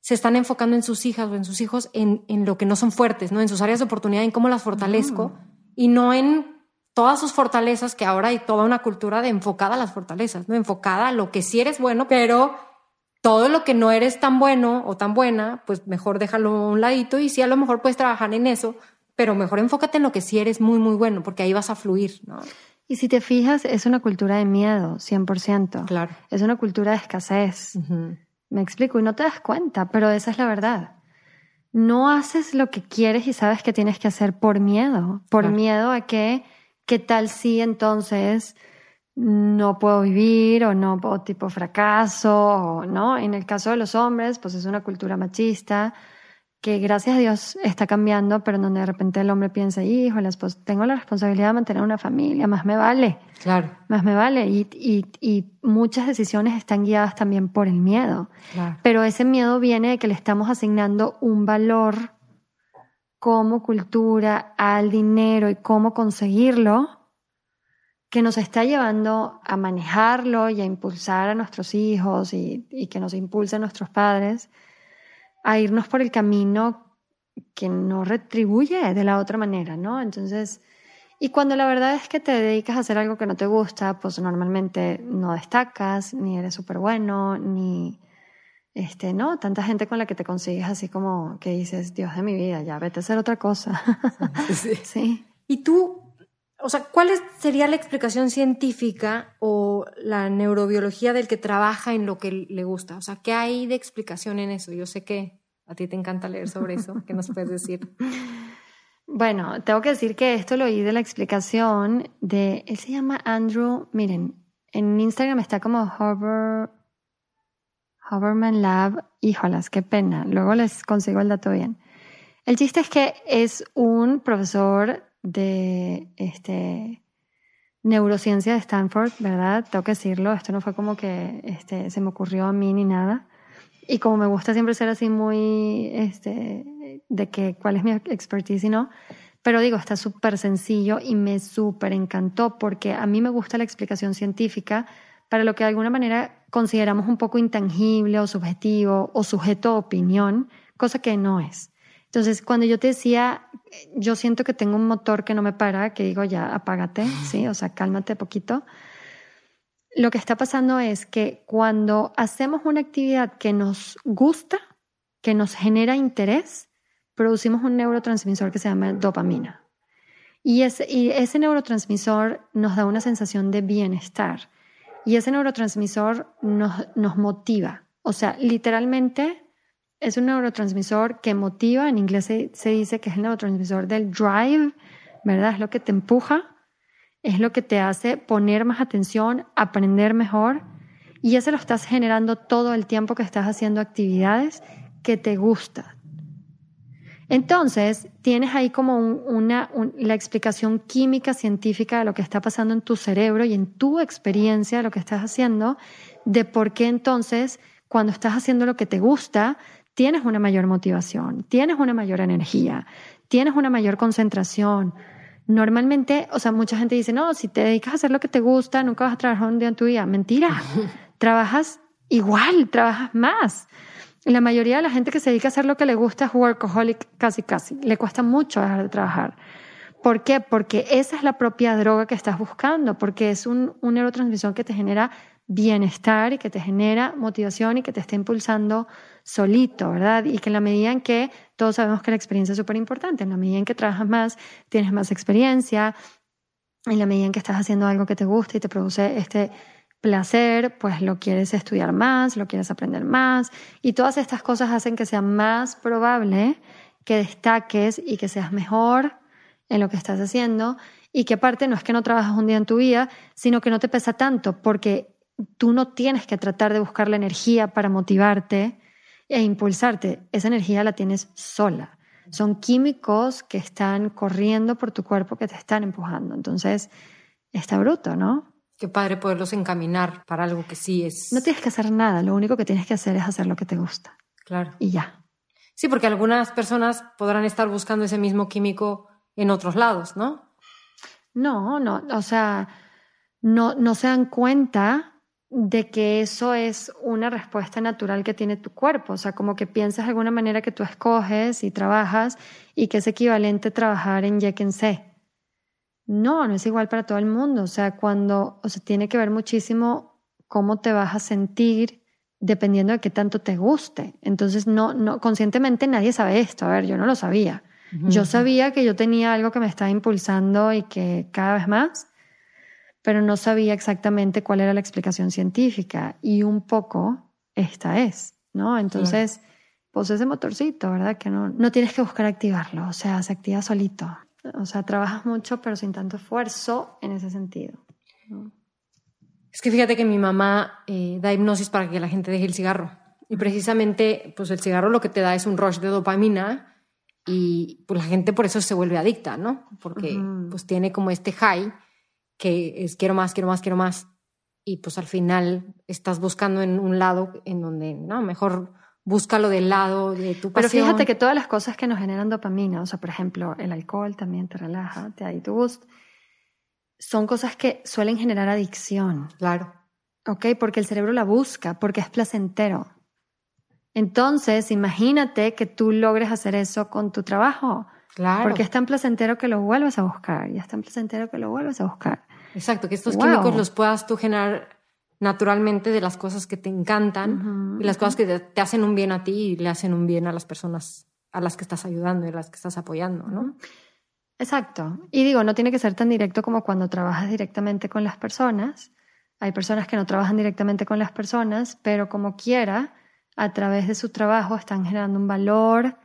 se están enfocando en sus hijas o en sus hijos en, en lo que no son fuertes, ¿no? En sus áreas de oportunidad, en cómo las fortalezco y no en todas sus fortalezas, que ahora hay toda una cultura de enfocada a las fortalezas, ¿no? Enfocada a lo que sí eres bueno, pero todo lo que no eres tan bueno o tan buena, pues mejor déjalo a un ladito y sí a lo mejor puedes trabajar en eso, pero mejor enfócate en lo que sí eres muy, muy bueno, porque ahí vas a fluir, ¿no? Y si te fijas, es una cultura de miedo, 100%. Claro. Es una cultura de escasez. Me explico, y no te das cuenta, pero esa es la verdad. No haces lo que quieres y sabes que tienes que hacer por miedo. Por miedo a que, ¿qué tal si entonces no puedo vivir o no, o tipo fracaso, o, ¿no? En el caso de los hombres, pues es una cultura machista que gracias a Dios está cambiando, pero donde de repente el hombre piensa, hijo, tengo la responsabilidad de mantener una familia, más me vale. Claro. Más me vale. Y, y, y muchas decisiones están guiadas también por el miedo. Pero ese miedo viene de que le estamos asignando un valor como cultura al dinero y cómo conseguirlo, que nos está llevando a manejarlo y a impulsar a nuestros hijos y, y que nos impulse a nuestros padres a irnos por el camino que no retribuye de la otra manera, ¿no? Entonces, y cuando la verdad es que te dedicas a hacer algo que no te gusta, pues normalmente no destacas, ni eres súper bueno, ni, este, ¿no? Tanta gente con la que te consigues así como que dices, Dios de mi vida, ya vete a hacer otra cosa. Sí. sí. Y tú, o sea, ¿cuál sería la explicación científica o la neurobiología del que trabaja en lo que le gusta? O sea, ¿qué hay de explicación en eso? Yo sé que a ti te encanta leer sobre eso. ¿Qué nos puedes decir? Bueno, tengo que decir que esto lo oí de la explicación de, él se llama Andrew, miren, en Instagram está como Hover, Hoverman Lab, híjolas, qué pena, luego les consigo el dato bien. El chiste es que es un profesor de este, neurociencia de Stanford, ¿verdad? Tengo que decirlo, esto no fue como que este, se me ocurrió a mí ni nada. Y como me gusta siempre ser así muy, este, de que cuál es mi expertise y no, pero digo, está súper sencillo y me súper encantó porque a mí me gusta la explicación científica para lo que de alguna manera consideramos un poco intangible o subjetivo o sujeto a opinión, cosa que no es. Entonces, cuando yo te decía, yo siento que tengo un motor que no me para, que digo, ya, apágate, ¿sí? O sea, cálmate poquito. Lo que está pasando es que cuando hacemos una actividad que nos gusta, que nos genera interés, producimos un neurotransmisor que se llama dopamina. Y ese, y ese neurotransmisor nos da una sensación de bienestar. Y ese neurotransmisor nos, nos motiva. O sea, literalmente es un neurotransmisor que motiva, en inglés se, dice que es el neurotransmisor del drive, ¿verdad? Es lo que te empuja, es lo que te hace poner más atención, aprender mejor y eso lo estás generando todo el tiempo que estás haciendo actividades que te gustan. Entonces, tienes ahí como una, la explicación química, científica de lo que está pasando en tu cerebro y en tu experiencia de lo que estás haciendo, de por qué entonces, cuando estás haciendo lo que te gusta, tienes una mayor motivación, tienes una mayor energía, tienes una mayor concentración. Normalmente, o sea, mucha gente dice, no, si te dedicas a hacer lo que te gusta, nunca vas a trabajar un día en tu vida. Mentira, trabajas igual, trabajas más. La mayoría de la gente que se dedica a hacer lo que le gusta es workaholic casi casi. Le cuesta mucho dejar de trabajar. ¿Por qué? Porque esa es la propia droga que estás buscando, porque es un, un neurotransmisión que te genera bienestar y que te genera motivación y que te está impulsando solito, ¿verdad? Y que en la medida en que todos sabemos que la experiencia es súper importante, en la medida en que trabajas más, tienes más experiencia, en la medida en que estás haciendo algo que te gusta y te produce este placer, pues lo quieres estudiar más, lo quieres aprender más y todas estas cosas hacen que sea más probable que destaques y que seas mejor en lo que estás haciendo y que aparte no es que no trabajas un día en tu vida, sino que no te pesa tanto porque tú no tienes que tratar de buscar la energía para motivarte e impulsarte. Esa energía la tienes sola. Son químicos que están corriendo por tu cuerpo que te están empujando. Entonces, está bruto, ¿no? Qué padre poderlos encaminar para algo que sí es. No tienes que hacer nada, lo único que tienes que hacer es hacer lo que te gusta. Claro. Y ya. Sí, porque algunas personas podrán estar buscando ese mismo químico en otros lados, ¿no? No, no, o sea, no, no se dan cuenta de que eso es una respuesta natural que tiene tu cuerpo, o sea, como que piensas de alguna manera que tú escoges y trabajas y que es equivalente a trabajar en C. No, no es igual para todo el mundo. O sea, cuando, o sea, tiene que ver muchísimo cómo te vas a sentir dependiendo de qué tanto te guste. Entonces, no, no, conscientemente nadie sabe esto. A ver, yo no lo sabía. Yo sabía que yo tenía algo que me estaba impulsando y que cada vez más, pero no sabía exactamente cuál era la explicación científica. Y un poco esta es, ¿no? Entonces, pues ese motorcito, ¿verdad? Que no, no tienes que buscar activarlo, o sea, se activa solito. O sea, trabajas mucho, pero sin tanto esfuerzo en ese sentido. Es que fíjate que mi mamá eh, da hipnosis para que la gente deje el cigarro. Y precisamente, pues el cigarro lo que te da es un rush de dopamina y pues la gente por eso se vuelve adicta, ¿no? Porque pues tiene como este high que es quiero más, quiero más, quiero más. Y pues al final estás buscando en un lado en donde, no, mejor búscalo del lado de tu pasión. Pero fíjate que todas las cosas que nos generan dopamina, o sea, por ejemplo, el alcohol también te relaja, te da tu gusto, son cosas que suelen generar adicción. Claro. ¿Ok? Porque el cerebro la busca, porque es placentero. Entonces, imagínate que tú logres hacer eso con tu trabajo. Claro. Porque es tan placentero que lo vuelvas a buscar y es tan placentero que lo vuelvas a buscar. Exacto, que estos químicos los puedas tú generar naturalmente de las cosas que te encantan y las cosas que te, hacen un bien a ti y le hacen un bien a las personas a las que estás ayudando y a las que estás apoyando, ¿no? Exacto. Y digo, no tiene que ser tan directo como cuando trabajas directamente con las personas. Hay personas que no trabajan directamente con las personas, pero como quiera, a través de su trabajo están generando un valor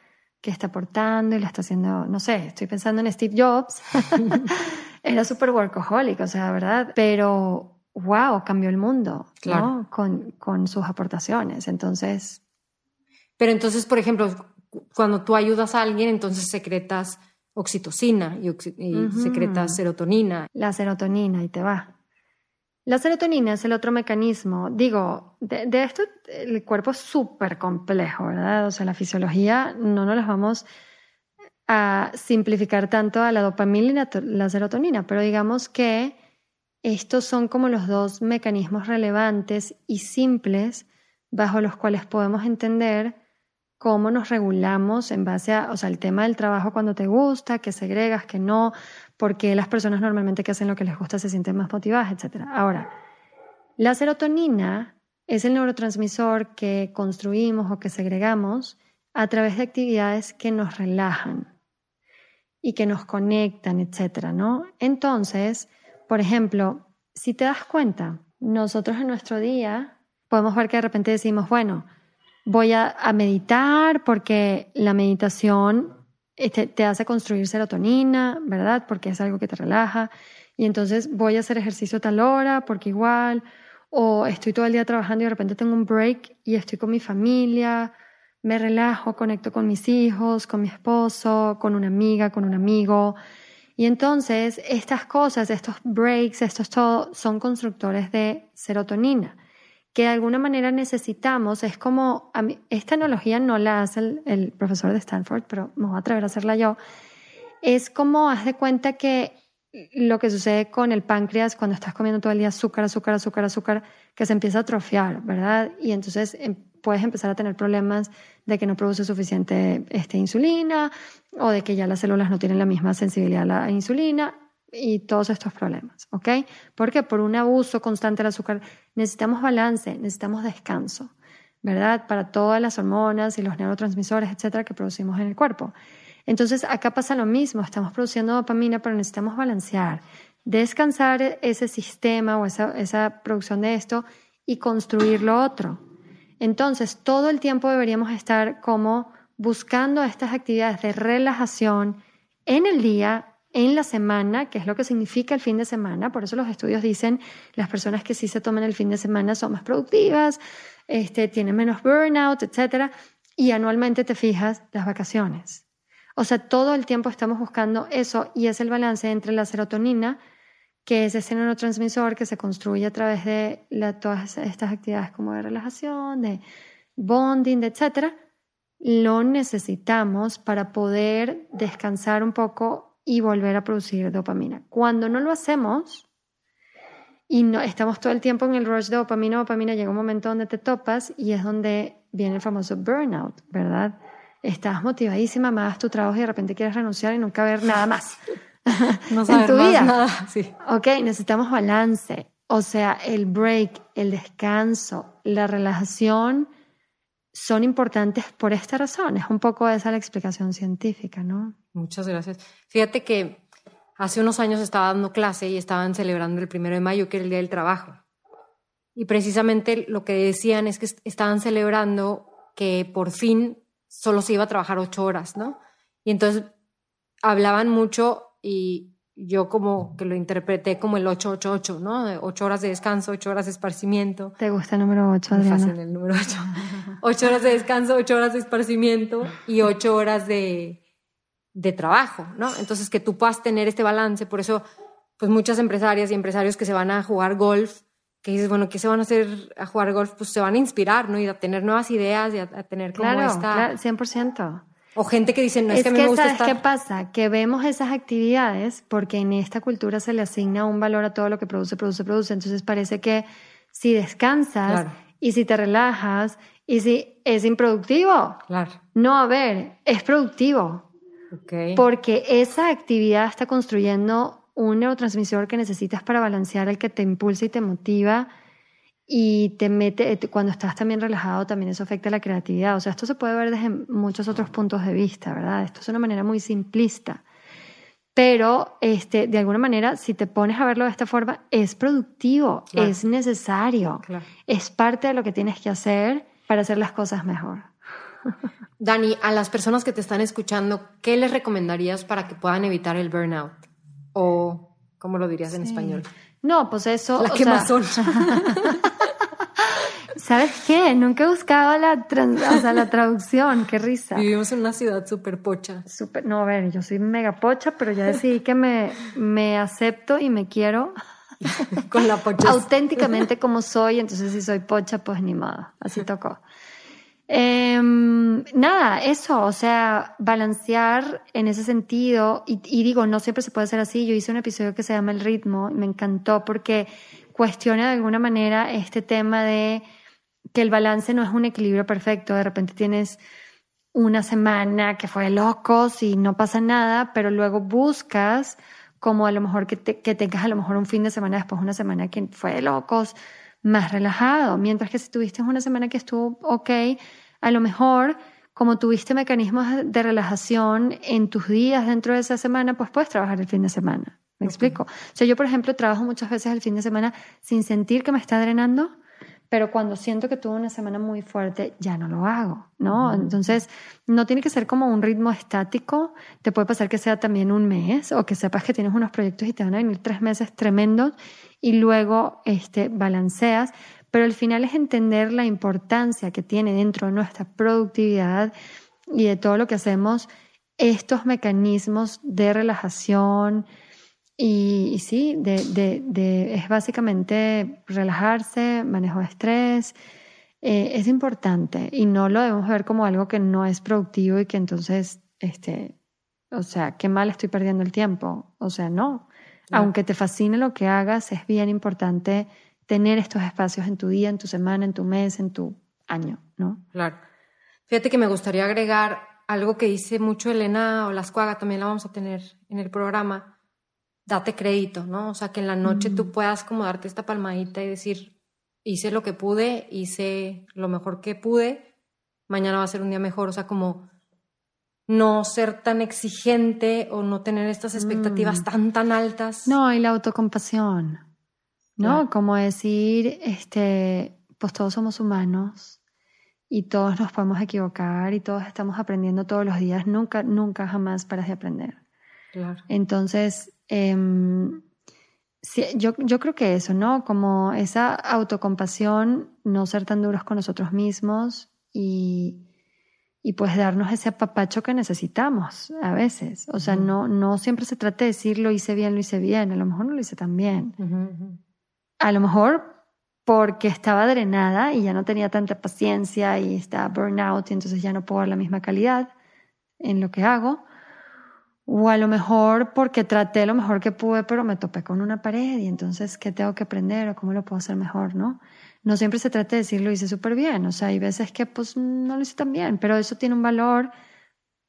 que está aportando y le está haciendo, no sé, estoy pensando en Steve Jobs. Era súper workaholic, o sea, ¿verdad? Pero wow, cambió el mundo, ¿no? Con, con sus aportaciones. Entonces. Pero entonces, por ejemplo, cuando tú ayudas a alguien, entonces secretas oxitocina y, secretas serotonina. La serotonina y te va. La serotonina es el otro mecanismo. Digo, de, de esto el cuerpo es súper complejo, ¿verdad? O sea, la fisiología no nos las vamos a simplificar tanto a la dopamina y la serotonina, pero digamos que estos son como los dos mecanismos relevantes y simples bajo los cuales podemos entender cómo nos regulamos en base a, o sea, el tema del trabajo cuando te gusta, que segregas, que no, porque las personas normalmente que hacen lo que les gusta se sienten más motivadas, etc. Ahora, la serotonina es el neurotransmisor que construimos o que segregamos a través de actividades que nos relajan y que nos conectan, etc. ¿no? Entonces, por ejemplo, si te das cuenta, nosotros en nuestro día podemos ver que de repente decimos, bueno, voy a, meditar porque la meditación este, te hace construir serotonina, ¿verdad? Porque es algo que te relaja. Y entonces voy a hacer ejercicio a tal hora porque igual, o estoy todo el día trabajando y de repente tengo un break y estoy con mi familia me relajo, conecto con mis hijos, con mi esposo, con una amiga, con un amigo. Y entonces estas cosas, estos breaks, estos todo, son constructores de serotonina, que de alguna manera necesitamos. Es como, esta analogía no la hace el, el profesor de Stanford, pero me voy a atrever a hacerla yo. Es como, haz de cuenta que lo que sucede con el páncreas cuando estás comiendo todo el día azúcar, azúcar, azúcar, azúcar, que se empieza a atrofiar, ¿verdad? Y entonces em, puedes empezar a tener problemas de que no produce suficiente este, insulina o de que ya las células no tienen la misma sensibilidad a la insulina y todos estos problemas, ¿ok? Porque por un abuso constante del azúcar necesitamos balance, necesitamos descanso, ¿verdad? Para todas las hormonas y los neurotransmisores, etcétera, que producimos en el cuerpo. Entonces, acá pasa lo mismo, estamos produciendo dopamina, pero necesitamos balancear, descansar ese sistema o esa, esa producción de esto y construir lo otro. Entonces, todo el tiempo deberíamos estar como buscando estas actividades de relajación en el día, en la semana, que es lo que significa el fin de semana. Por eso los estudios dicen las personas que sí se toman el fin de semana son más productivas, este, tienen menos burnout, etc. Y anualmente te fijas las vacaciones. O sea, todo el tiempo estamos buscando eso y es el balance entre la serotonina, que es ese neurotransmisor que se construye a través de todas estas actividades como de relajación, de bonding, etc. Lo necesitamos para poder descansar un poco y volver a producir dopamina. Cuando no lo hacemos y no, estamos todo el tiempo en el rush de dopamina, dopamina, llega un momento donde te topas y es donde viene el famoso burnout, ¿verdad? estás motivadísima, más tu trabajo y de repente quieres renunciar y nunca ver nada más no en tu vida. Nada. Sí. Ok, necesitamos balance. O sea, el break, el descanso, la relajación son importantes por esta razón. Es un poco esa la explicación científica, ¿no? Muchas gracias. Fíjate que hace unos años estaba dando clase y estaban celebrando el primero de mayo, que era el Día del Trabajo. Y precisamente lo que decían es que estaban celebrando que por fin solo se iba a trabajar ocho horas, ¿no? Y entonces hablaban mucho y yo como que lo interpreté como el 888, ¿no? ocho horas de descanso, ocho horas de esparcimiento. ¿Te gusta el número ocho, Adriana? Fácil el número ocho. ocho horas de descanso, ocho horas de esparcimiento y ocho horas de, de trabajo, ¿no? Entonces que tú puedas tener este balance, por eso pues muchas empresarias y empresarios que se van a jugar golf que dices, bueno, ¿qué se van a hacer a jugar golf? Pues se van a inspirar, ¿no? Y a tener nuevas ideas y a, tener como claro, esta... Claro, 100%. O gente que dice, no, es, que a mí me gusta ¿sabes qué pasa? Que vemos esas actividades porque en esta cultura se le asigna un valor a todo lo que produce, produce, produce. Entonces parece que si descansas y si te relajas y si es improductivo. Claro. No, a ver, es productivo. Okay. Porque esa actividad está construyendo un neurotransmisor que necesitas para balancear el que te impulsa y te motiva y te mete, cuando estás también relajado, también eso afecta la creatividad. O sea, esto se puede ver desde muchos otros puntos de vista, ¿verdad? Esto es una manera muy simplista. Pero, este, de alguna manera, si te pones a verlo de esta forma, es productivo, es necesario, es parte de lo que tienes que hacer para hacer las cosas mejor. Dani, a las personas que te están escuchando, ¿qué les recomendarías para que puedan evitar el burnout? O, ¿cómo lo dirías en español? No, pues eso. La quemazón. ¿Sabes qué? Nunca he buscado la, o sea, la traducción. Qué risa. Vivimos en una ciudad súper pocha. Super, no, a ver, yo soy mega pocha, pero ya decidí que me, me acepto y me quiero. Con la pocha. Auténticamente como soy, entonces si soy pocha, pues ni modo. Así tocó. Em, nada, eso, o sea, balancear en ese sentido, y, digo, no siempre se puede hacer así. Yo hice un episodio que se llama El ritmo, y me encantó porque cuestiona de alguna manera este tema de que el balance no es un equilibrio perfecto. De repente tienes una semana que fue de locos y no pasa nada, pero luego buscas como a lo mejor que, que tengas a lo mejor un fin de semana después una semana que fue de locos, más relajado, mientras que si tuviste una semana que estuvo ok, a lo mejor como tuviste mecanismos de relajación en tus días dentro de esa semana, pues puedes trabajar el fin de semana. ¿Me explico? O sea, yo, por ejemplo, trabajo muchas veces el fin de semana sin sentir que me está drenando, pero cuando siento que tuve una semana muy fuerte, ya no lo hago, ¿no? Entonces, no tiene que ser como un ritmo estático, te puede pasar que sea también un mes o que sepas que tienes unos proyectos y te van a venir tres meses tremendos y luego este, balanceas, pero al final es entender la importancia que tiene dentro de nuestra productividad y de todo lo que hacemos estos mecanismos de relajación y, sí, de, es básicamente relajarse, manejo de estrés, eh, es importante y no lo debemos ver como algo que no es productivo y que entonces, este, o sea, qué mal estoy perdiendo el tiempo. O sea, no. Aunque te fascine lo que hagas, es bien importante tener estos espacios en tu día, en tu semana, en tu mes, en tu año, ¿no? Claro. Fíjate que me gustaría agregar algo que dice mucho Elena Olascuaga, también la vamos a tener en el programa, date crédito, ¿no? O sea, que en la noche tú puedas como darte esta palmadita y decir, hice lo que pude, hice lo mejor que pude, mañana va a ser un día mejor, o sea, como no ser tan exigente o no tener estas expectativas mm. tan, tan altas. No, y la autocompasión, ¿no? Como decir, este, pues todos somos humanos y todos nos podemos equivocar y todos estamos aprendiendo todos los días, nunca, nunca jamás paras de aprender. Claro. Entonces, em, yo, yo creo que eso, ¿no? Como esa autocompasión, no ser tan duros con nosotros mismos y, y pues darnos ese apapacho que necesitamos a veces. O sea, no, no siempre se trata de decir lo hice bien, lo hice bien, a lo mejor no lo hice tan bien. A lo mejor porque estaba drenada y ya no tenía tanta paciencia y estaba burnout y entonces ya no puedo dar la misma calidad en lo que hago. O a lo mejor porque traté lo mejor que pude, pero me topé con una pared y entonces, ¿qué tengo que aprender o cómo lo puedo hacer mejor, no? No siempre se trata de decir lo hice súper bien, o sea, hay veces que pues no lo hice tan bien, pero eso tiene un valor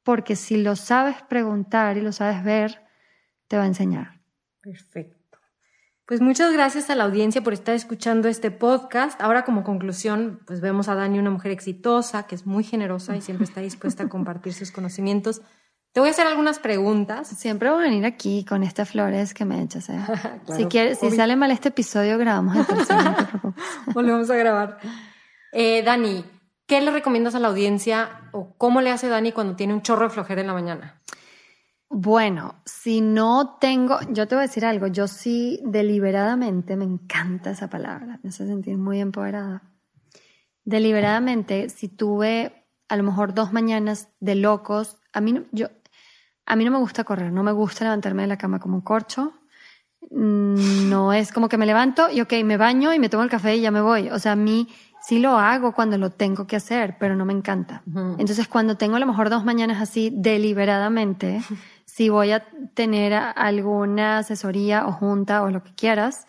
porque si lo sabes preguntar y lo sabes ver, te va a enseñar. Perfecto. Pues muchas gracias a la audiencia por estar escuchando este podcast. Ahora como conclusión, pues vemos a Dani una mujer exitosa, que es muy generosa y siempre está dispuesta a compartir sus conocimientos. Te voy a hacer algunas preguntas. Siempre voy a venir aquí con estas flores que me echas. ¿eh? si quieres, si sale mal este episodio, grabamos el tercero. Volvemos a grabar. Eh, Dani, ¿qué le recomiendas a la audiencia o cómo le hace Dani cuando tiene un chorro de flojera en la mañana? Bueno, si no tengo, yo te voy a decir algo, yo sí deliberadamente, me encanta esa palabra, me hace sentir muy empoderada. Deliberadamente, si tuve a lo mejor dos mañanas de locos, a mí, yo, a mí no me gusta correr, no me gusta levantarme de la cama como un corcho, mm, no es como que me levanto y ok, me baño y me tomo el café y ya me voy. O sea, a mí sí lo hago cuando lo tengo que hacer, pero no me encanta. Entonces, cuando tengo a lo mejor dos mañanas así deliberadamente, si voy a tener alguna asesoría o junta o lo que quieras,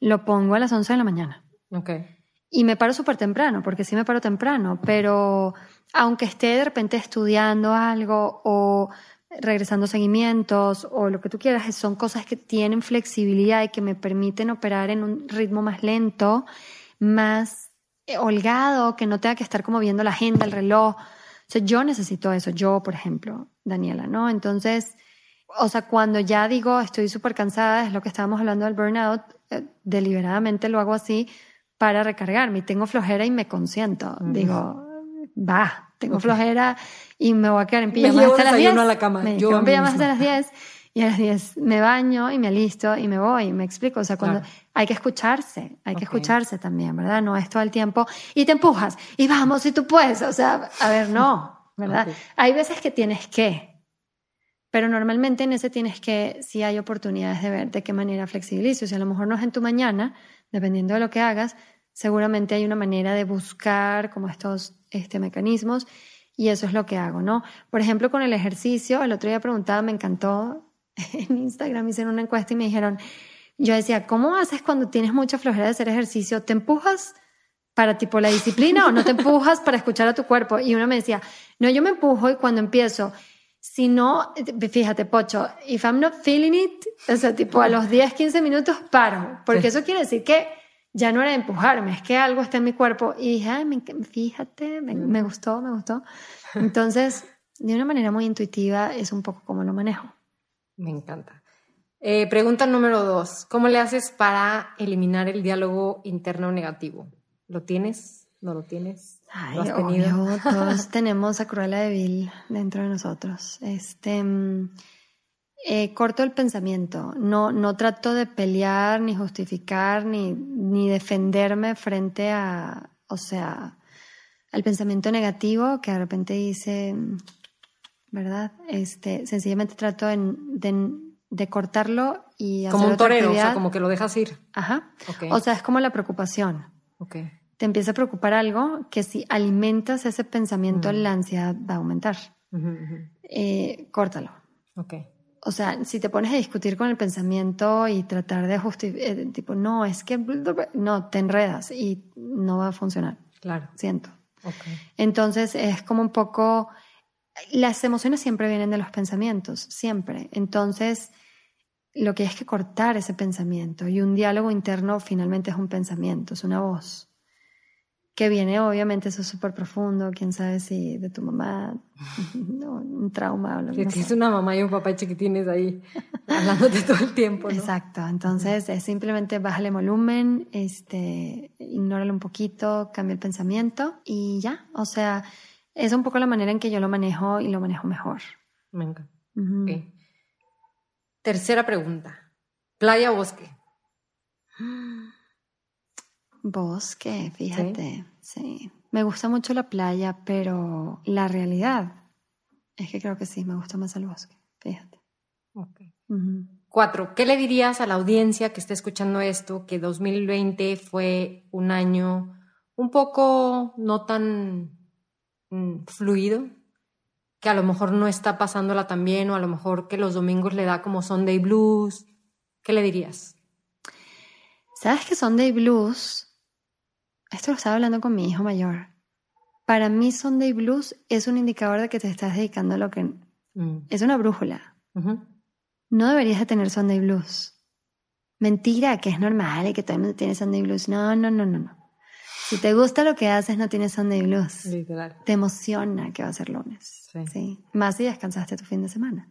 lo pongo a las 11 de la mañana. Okay. Y me paro súper temprano, porque sí me paro temprano, pero aunque esté de repente estudiando algo o regresando seguimientos o lo que tú quieras, son cosas que tienen flexibilidad y que me permiten operar en un ritmo más lento, más holgado, que no tenga que estar como viendo la agenda, el reloj. O sea, yo necesito eso, yo, por ejemplo, Daniela, ¿no? Entonces, o sea, cuando ya digo estoy súper cansada, es lo que estábamos hablando del burnout, eh, deliberadamente lo hago así para recargarme. Tengo flojera y me consiento. Digo, va, tengo flojera y me voy a quedar en pijama hasta las 10. A la cama. Me Yo en pijama hasta las 10 y a las 10 me baño y me alisto y me voy, me explico. O sea, cuando hay que escucharse, hay que escucharse también, ¿verdad? No es todo el tiempo y te empujas y vamos y tú puedes. O sea, a ver, no, ¿verdad? Hay veces que tienes que, pero normalmente en ese tienes que, si hay oportunidades de ver de qué manera flexibilizo. Si a lo mejor no es en tu mañana, dependiendo de lo que hagas, seguramente hay una manera de buscar como estos este, mecanismos y eso es lo que hago, ¿no? Por ejemplo, con el ejercicio, el otro día preguntaba, me encantó, en Instagram hicieron una encuesta y me dijeron, yo decía, ¿cómo haces cuando tienes mucha flojera de hacer ejercicio? ¿Te empujas para tipo la disciplina o no te empujas para escuchar a tu cuerpo? Y uno me decía, no, yo me empujo y cuando empiezo si no, fíjate, Pocho, if I'm not feeling it, o sea, tipo a los 10, 15 minutos paro, porque eso quiere decir que ya no era empujarme, es que algo está en mi cuerpo y dije, Ay, fíjate, me, me, gustó, me gustó. Entonces, de una manera muy intuitiva es un poco como lo manejo. Me encanta. Eh, pregunta número dos, ¿cómo le haces para eliminar el diálogo interno negativo? ¿Lo tienes? ¿No lo tienes? Ay, ¿Lo todos tenemos a Cruella de Vil dentro de nosotros. Este, mm, eh, corto el pensamiento. No, no trato de pelear, ni justificar, ni, ni defenderme frente a, o sea, al pensamiento negativo que de repente dice, ¿verdad? Este, sencillamente trato de, de, cortarlo y hacer Como un torero, o sea, como que lo dejas ir. Ajá. O sea, es como la preocupación. Okay. Te empieza a preocupar algo que si alimentas ese pensamiento, la ansiedad va a aumentar. Eh, córtalo. Okay. O sea, si te pones a discutir con el pensamiento y tratar de justificar, eh, tipo, no, es que, no, te enredas y no va a funcionar. Claro. Siento. Entonces es como un poco, las emociones siempre vienen de los pensamientos, siempre. Entonces, lo que hay es que cortar ese pensamiento y un diálogo interno finalmente es un pensamiento, es una voz que viene obviamente eso es súper profundo, quién sabe si de tu mamá, un trauma o lo que. Tienes una mamá y un papá chiquitines ahí hablándote todo el tiempo. Exacto, entonces es simplemente bájale volumen, este, ignóralo un poquito, cambia el pensamiento y ya, o sea, es un poco la manera en que yo lo manejo y lo manejo mejor. Venga. Tercera pregunta, ¿playa o bosque? Bosque, fíjate. ¿Sí? Me gusta mucho la playa, pero la realidad es que creo que sí, me gusta más el bosque, fíjate. Ok. Cuatro, ¿qué le dirías a la audiencia que está escuchando esto, que 2020 fue un año un poco no tan mm, fluido, que a lo mejor no está pasándola tan bien o a lo mejor que los domingos le da como Sunday blues? ¿Qué le dirías? ¿Sabes que Sunday blues esto lo estaba hablando con mi hijo mayor. Para mí Sunday Blues es un indicador de que te estás dedicando a lo que... Mm. Es una brújula. No deberías de tener Sunday Blues. Mentira, que es normal y que todo el mundo tiene Sunday Blues. No, no, no, no, no. Si te gusta lo que haces, no tienes Sunday Blues. Literal. Te emociona que va a ser lunes. Sí. Más si descansaste tu fin de semana.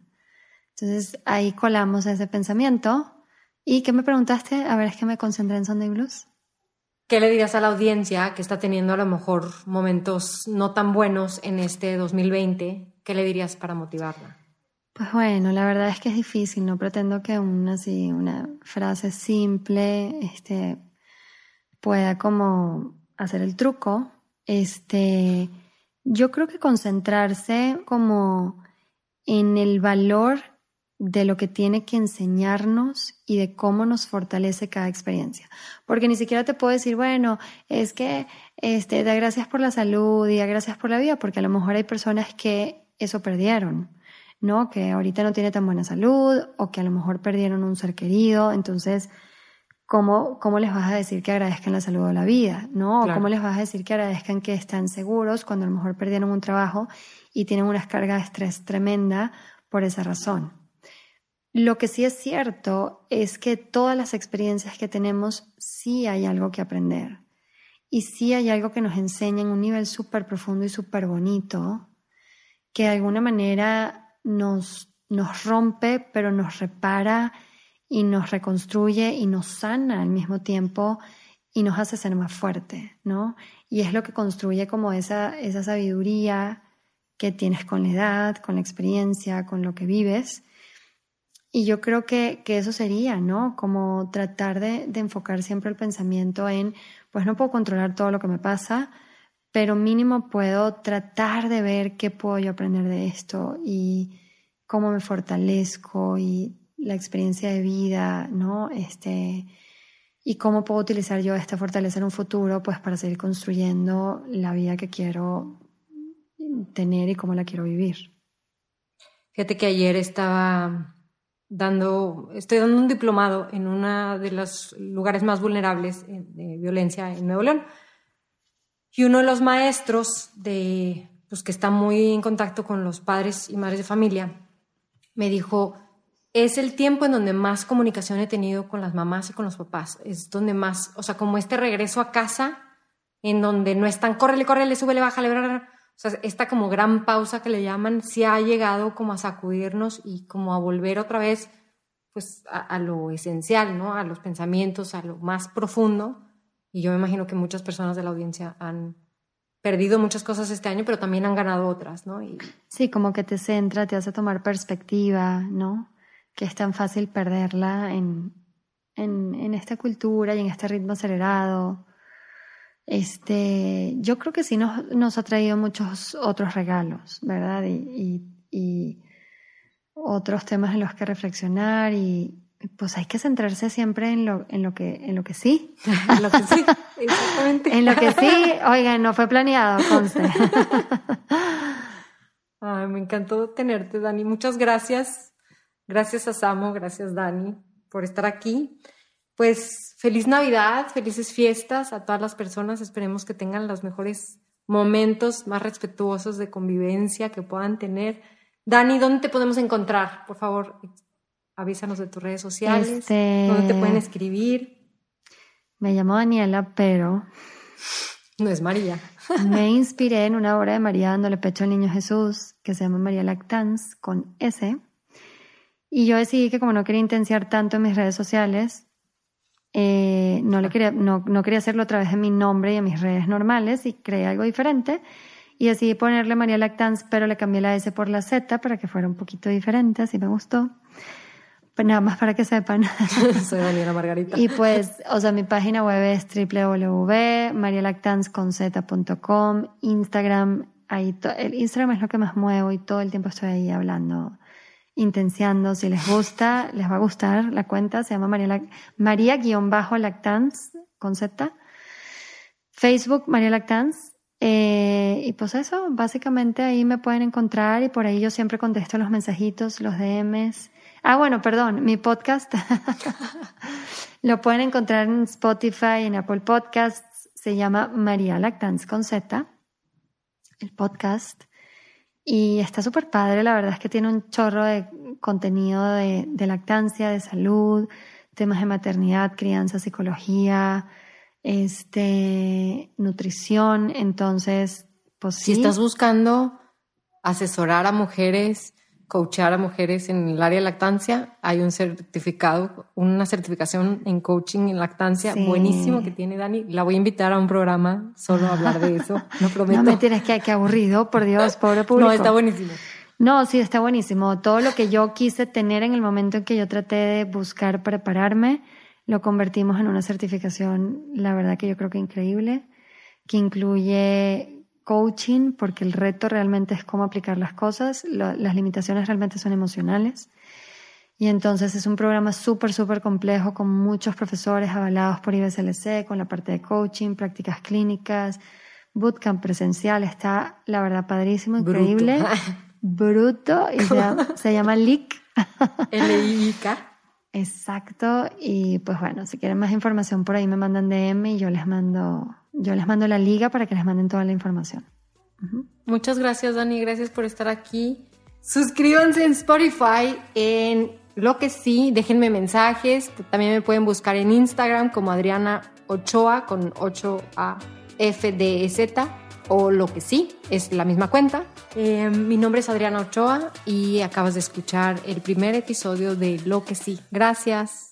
Entonces ahí colamos ese pensamiento. ¿Y qué me preguntaste? A ver, es que me concentré en Sunday Blues. ¿Qué le dirías a la audiencia que está teniendo a lo mejor momentos no tan buenos en este 2020? ¿Qué le dirías para motivarla? Pues bueno, la verdad es que es difícil, no pretendo que una, así, una frase simple este, pueda como hacer el truco. Este, yo creo que concentrarse como en el valor de lo que tiene que enseñarnos y de cómo nos fortalece cada experiencia. Porque ni siquiera te puedo decir, bueno, es que este, da gracias por la salud y da gracias por la vida, porque a lo mejor hay personas que eso perdieron, ¿no? Que ahorita no tiene tan buena salud o que a lo mejor perdieron un ser querido. Entonces, ¿cómo, cómo les vas a decir que agradezcan la salud o la vida, ¿no? O cómo les vas a decir que agradezcan que están seguros cuando a lo mejor perdieron un trabajo y tienen una carga de estrés tremenda por esa razón. Lo que sí es cierto es que todas las experiencias que tenemos sí hay algo que aprender y sí hay algo que nos enseña en un nivel súper profundo y súper bonito que de alguna manera nos, nos rompe pero nos repara y nos reconstruye y nos sana al mismo tiempo y nos hace ser más fuerte, ¿no? Y es lo que construye como esa, esa sabiduría que tienes con la edad, con la experiencia, con lo que vives y yo creo que, que, eso sería, ¿no? Como tratar de, de, enfocar siempre el pensamiento en, pues no puedo controlar todo lo que me pasa, pero mínimo puedo tratar de ver qué puedo yo aprender de esto y cómo me fortalezco y la experiencia de vida, ¿no? Este, y cómo puedo utilizar yo esta fortaleza en un futuro, pues para seguir construyendo la vida que quiero tener y cómo la quiero vivir. Fíjate que ayer estaba dando, estoy dando un diplomado en uno de los lugares más vulnerables de violencia en Nuevo León. Y uno de los maestros de, pues, que está muy en contacto con los padres y madres de familia me dijo, es el tiempo en donde más comunicación he tenido con las mamás y con los papás. Es donde más, o sea, como este regreso a casa, en donde no están, córrele, córrele, súbele, bájale, bájale esta como gran pausa que le llaman, sí ha llegado como a sacudirnos y como a volver otra vez pues a, lo esencial, ¿no? A los pensamientos, a lo más profundo. Y yo me imagino que muchas personas de la audiencia han perdido muchas cosas este año, pero también han ganado otras, ¿no? Sí, como que te centra, te hace tomar perspectiva, ¿no? que es tan fácil perderla en, en, en esta cultura y en este ritmo acelerado. Este, yo creo que sí nos, nos ha traído muchos otros regalos, ¿verdad? Y, y, y otros temas en los que reflexionar y, pues hay que centrarse siempre en lo, en lo que, en lo que sí. en lo que sí, exactamente. en lo que sí, oigan, no fue planeado, conste. Ay, me encantó tenerte, Dani. Muchas gracias. Gracias a Samo, gracias Dani por estar aquí. Pues feliz Navidad, felices fiestas a todas las personas. Esperemos que tengan los mejores momentos más respetuosos de convivencia que puedan tener. Dani, ¿dónde te podemos encontrar? Por favor, avísanos de tus redes sociales, Este- dónde te pueden escribir. Me llamo Daniela, pero No es María. me inspiré en una obra de María dándole pecho al niño Jesús que se llama María Lactans con S. Y yo decidí que como no quería intensiar tanto en mis redes sociales, eh, no, le quería, no, no quería hacerlo a través de mi nombre y de mis redes normales y creé algo diferente. Y decidí ponerle María Lactans, pero le cambié la S por la Z para que fuera un poquito diferente, así me gustó. Pues nada más para que sepan. Soy Daniela Margarita. Y pues, o sea, mi página web es www.marialactanzconz.com, Instagram, ahí el Instagram es lo que más muevo y todo el tiempo estoy ahí hablando, intenciando. Si les gusta, les va a gustar la cuenta, se llama María, Lac- María-Lactanz con Z. Facebook, María Lactanz. Eh, y pues eso, básicamente ahí me pueden encontrar y por ahí yo siempre contesto los mensajitos, los DMs. Ah, bueno, perdón, mi podcast lo pueden encontrar en Spotify, en Apple Podcasts. Se llama María Lactans con Z, el podcast. Y está súper padre, la verdad es que tiene un chorro de contenido de, de lactancia, de salud, temas de maternidad, crianza, psicología, este, nutrición. Entonces, pues Si sí. estás buscando asesorar a mujeres, coachar a mujeres en el área de lactancia, hay un certificado, una certificación en coaching en lactancia Sí. buenísimo que tiene Dani. La voy a invitar a un programa solo a hablar de eso, no prometo. No me tienes que, que aburrido, por Dios, pobre público. No, está buenísimo. No, sí, está buenísimo. Todo lo que yo quise tener en el momento en que yo traté de buscar prepararme, lo convertimos en una certificación, la verdad que yo creo que increíble, que incluye coaching, porque el reto realmente es cómo aplicar las cosas, Lo- las limitaciones realmente son emocionales. Y entonces es un programa súper, súper complejo con muchos profesores avalados por IBSLC, con la parte de coaching, prácticas clínicas, bootcamp presencial. Está, la verdad, padrísimo, increíble. Bruto. Y se llama, se llama LIC. L-I-K. Exacto. Y pues bueno, si quieren más información por ahí me mandan DM y yo les mando, yo les mando la liga para que les manden toda la información. Muchas gracias, Dani. Gracias por estar aquí. Suscríbanse en Spotify, en lo que sí, déjenme mensajes. También me pueden buscar en Instagram como Adriana Ochoa con 8A FDZ o lo que sí, es la misma cuenta. Eh, mi nombre es Adriana Ochoa y acabas de escuchar el primer episodio de Lo que sí. Gracias.